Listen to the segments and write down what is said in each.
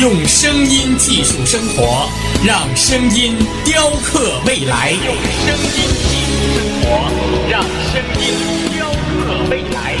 用声音技术生活，让声音雕刻未来。用声音技术生活，让声音雕刻未来。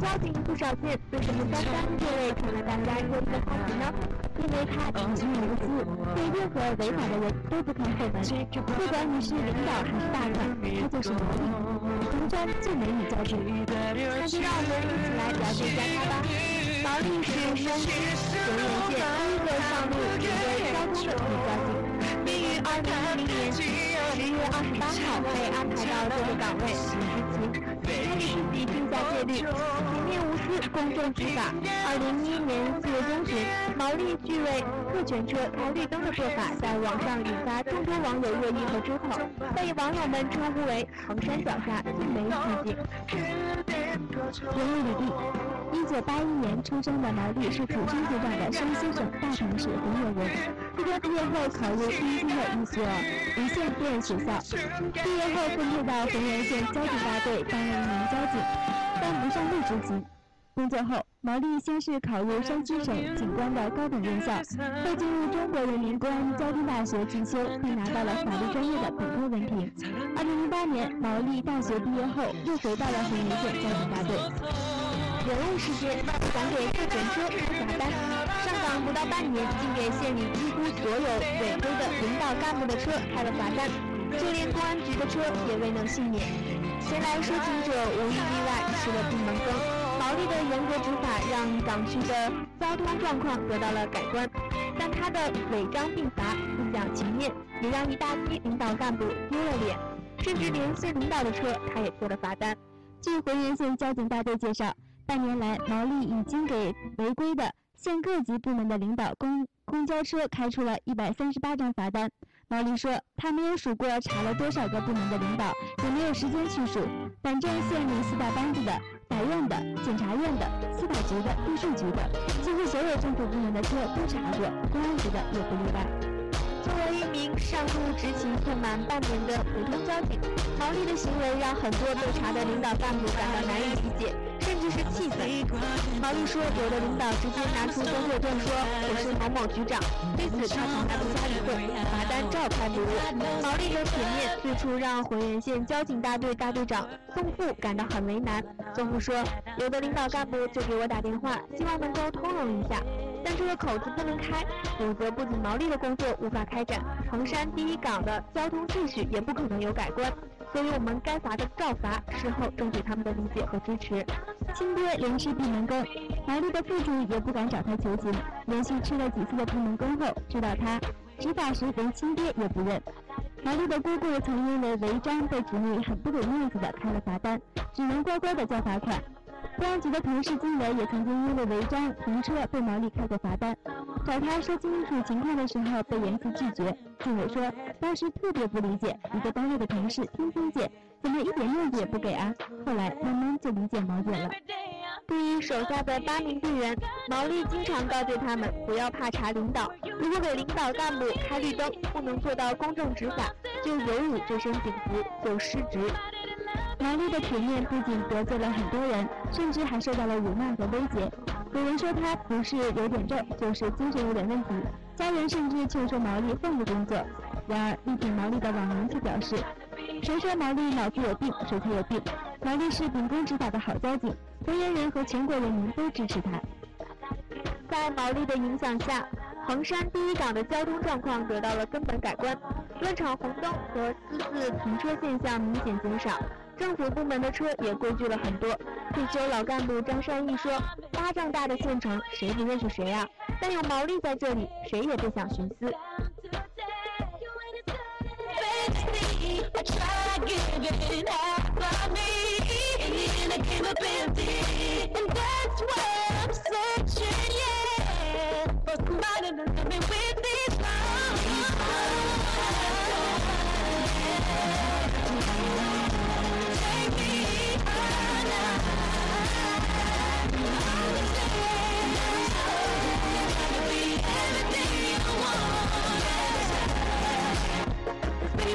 交警不少见，为什么三三这位成了大家热议的话题呢？因为他平静无私，对任何违法的人都不看后门。不管你是领导还是大款，他就是毛利，红砖最美女交警。那就让我们一起来了解一下他吧。毛利是山西浑源县第一个上路指挥交通的女交警，并于二零一零年十月二十八号被安排到这个岗位履执勤。他为自己定下戒律，铁面无私，公正执法。二零一一年四月中旬，毛利拒为特权车开绿灯的做法在网上引发众多网友热议和追捧，被网友们称呼为“衡山脚下最美女警”。人物履历：一九八一年出生的毛利是土生土长的山西省大同市浑源人。初中毕业后考入天津的一所无线电学校，毕业后分配到浑源县交警大队担任一名交警，但不上路执勤。工作后，毛利先是考入山西省警官的高等院校，后进入中国人民公安交通大学进修，并拿到了法律专业的本科文凭。二零零八年，毛利大学毕业后又回到了浑源县交警大队。人物事件，讲给特权车开罚单，不到半年，竟给县里几乎所有违规的领导干部的车开了罚单，就连公安局的车也未能幸免。前来说情者无一例外吃了闭门羹。毛利的严格执法让港区的交通状况得到了改观，但他的违章并罚、不讲情面，也让一大批领导干部丢了脸，甚至连县领导的车他也贴了罚单。据浑源县交警大队介绍。半年来，毛利已经给违规的县各级部门的领导公公交车开出了一百三十八张罚单。毛利说，他没有数过查了多少个部门的领导，也没有时间去数。反正县里四大班子的、法院的、检察院的、司法局的、地税局的，几乎所有政府部门的车都查过，公安局的也不例外。作为一名上路执勤不满半年的普通交警，毛利的行为让很多被查的领导干部感到难以理解，毛利说，有的领导直接拿出工作证说我是某某局长，对此他从来不加理会，罚单照开不误。毛利的铁面最初让浑源县交警大队大队长宋富感到很为难。宋富说，有的领导干部就给我打电话，希望能够通融一下。但这个口子不能开，否则不仅毛利的工作无法开展，衡山第一港的交通秩序也不可能有改观。所以我们该罚的照罚，事后争取他们的理解和支持。亲爹连吃闭门羹，毛利的父亲也不敢找他求情，连续吃了几次的闭门羹后，知道他执法时连亲爹也不认。毛利的姑姑曾因为违章被侄女很不给面子的开了罚单，只能乖乖的交罚款。公安局的同事金伟也曾经因为违章停车被毛利开过罚单，找他说清楚情况的时候被严词拒绝。金伟说，当时特别不理解，一个单位的同事天天见，怎么一点面子也不给啊？后来慢慢就理解毛姐了。对于手下的八名队员，毛利经常告诫他们不要怕查领导，如果给领导干部开绿灯，不能做到公正执法，就有辱这身警服，就失职。毛利的铁面不仅得罪了很多人，甚至还受到了辱骂和威胁。有人说他不是有点正，就是精神有点问题，家人甚至劝说毛利换个工作。然而，力挺毛利的网民却表示：“谁说毛利脑子有病，谁才有病。毛利是秉公执法的好交警，同源人和全国人民都支持他。”在毛利的影响下，衡山第一港的交通状况得到了根本改观，乱闯红灯和私自停车现象明显减少，政府部门的车也规矩了很多。退休老干部张山义说：“巴掌大的县城，谁不认识谁啊？但有毛利在这里，谁也不想徇私。”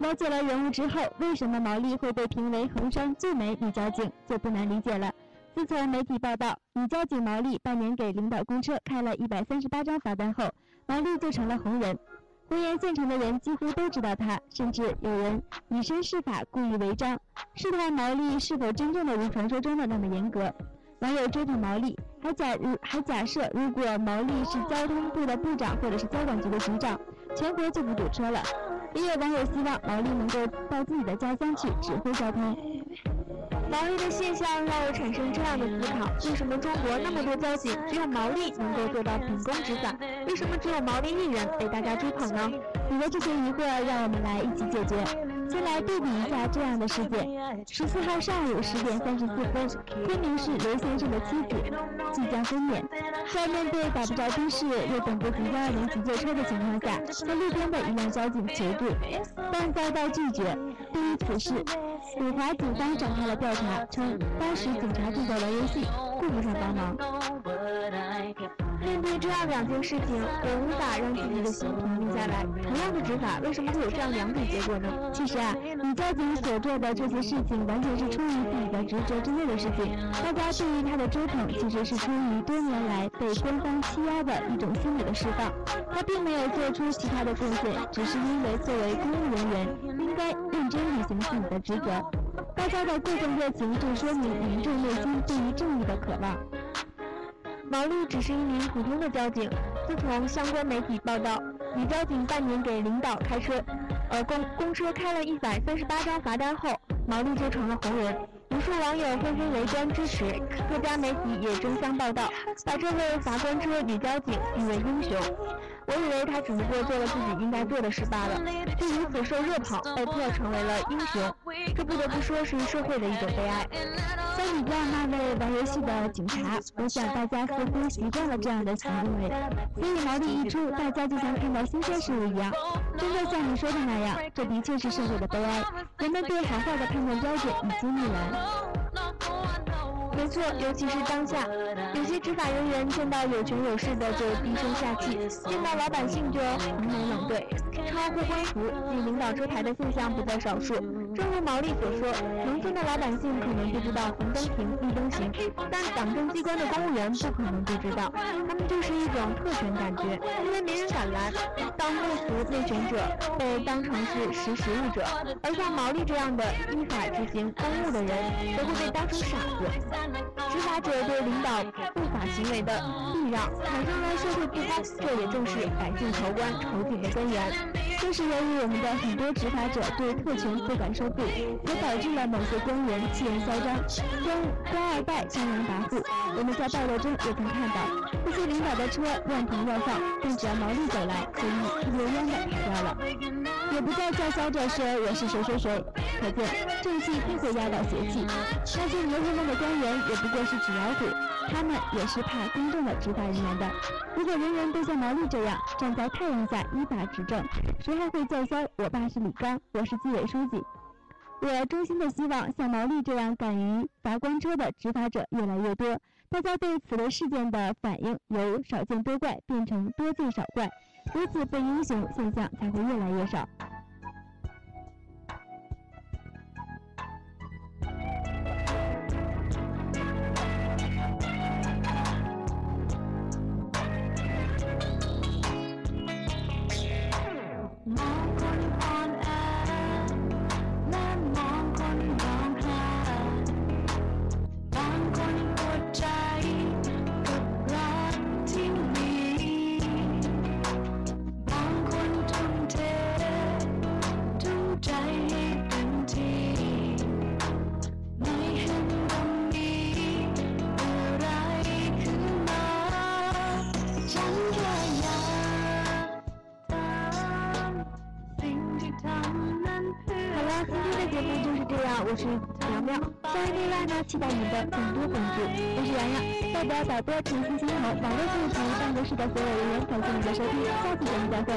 了解了人物之后，为什么毛利会被评为衡山最美女交警，就不难理解了。自从媒体报道女交警毛利半年给领导公车开了一百三十八张罚单后，毛利就成了红人。红岩县城的人几乎都知道他，甚至有人以身试法，故意违章，试探毛利是否真正的如传说中的那么严格。网友追捧毛利，还假如还假设，如果毛利是交通部的部长或者是交管局的局长，全国就不堵车了。也有网友希望毛利能够到自己的家乡去指挥交通。毛利的现象让我产生这样的思考：为什么中国那么多交警，只有毛利能够做到秉公执法？为什么只有毛利一人被大家追捧呢？有了这些疑惑，让我们来一起解决。先来对比一下这样的事件：十四号上午十点三十四分，昆明市刘先生的妻子即将分娩，在面对打不着的士又等不及幺二零急救车的情况下，在路边的一辆交警求助，但遭到拒绝。对于此事，鲁华警方展开了调查，称当时警察正在玩游戏，顾不上帮忙。面对这样两件事情，我无法让自己的心平静下来。同样的执法，为什么会有这样两种结果呢？其实啊，女交警所做的这些事情，完全是出于自己的职责之内的事情。大家对于她的追捧，其实是出于多年来被官方欺压的一种心理的释放。她并没有做出其他的贡献，只是因为作为公务人员，该认真履行自己的职责。大家的过分热情，正说明民众内心对于正义的渴望。毛利只是一名普通的交警。自从相关媒体报道，女交警半年给领导开车，呃公公车开了一百三十八张罚单后，毛利就成了红人。无数网友纷纷围观支持，各家媒体也争相报道，把这位罚官车女交警誉为英雄。我以为他只不过做了自己应该做的事罢了，却因此受热捧，被迫成为了英雄。这不得不说是社会的一种悲哀。相比较那位玩游戏的警察，我想大家似乎习惯了这样的行为，所以毛利一出，大家就像看到新鲜事物一样。真的像你说的那样，这的确是社会的悲哀。人们对好坏的判断标准已经逆来。没错，尤其是当下，有些执法人员见到有权有势的就低声下气，见到老百姓就横眉冷对，超护官服、挤领导出牌的现象不在少数。正如毛利所说，农村的老百姓可能不知道红灯停、绿灯行，但党政机关的公务员不可能不知道，他们就是一种特权感觉，因为没人敢拦。当不服内选者被当成是识时务者，而像毛利这样的依法执行公务的人，则会被当成傻子。执法者对领导不法行为的避让，产生了社会不公，这也正是百姓求官求警的根源。正是由于我们的很多执法者对特权不敢收费，也导致了某些官员气焰嚣张，官官二代张扬跋扈。我们在报道中也曾看到，一些领导的车乱停乱放，但只要毛利走来，就一溜烟的跑掉了，也不再叫嚣着说我是谁谁谁。可见正气不会压倒邪气，那些牛头们的官员也不过是纸老虎，他们也是怕公正的执法人员的。如果人人都像毛利这样站在太阳下依法执政，谁还会叫嚣“我爸是李刚，我是纪委书记”？我衷心的希望像毛利这样敢于罚官车的执法者越来越多，大家对此类事件的反应由少见多怪变成多见少怪，如此被英雄现象才会越来越少。我是喵喵。此外呢期待你的更多关注，我是洋洋，代表导播陈思欣和网络部及办公室的所有人员，感谢您的收听，下次节目再会。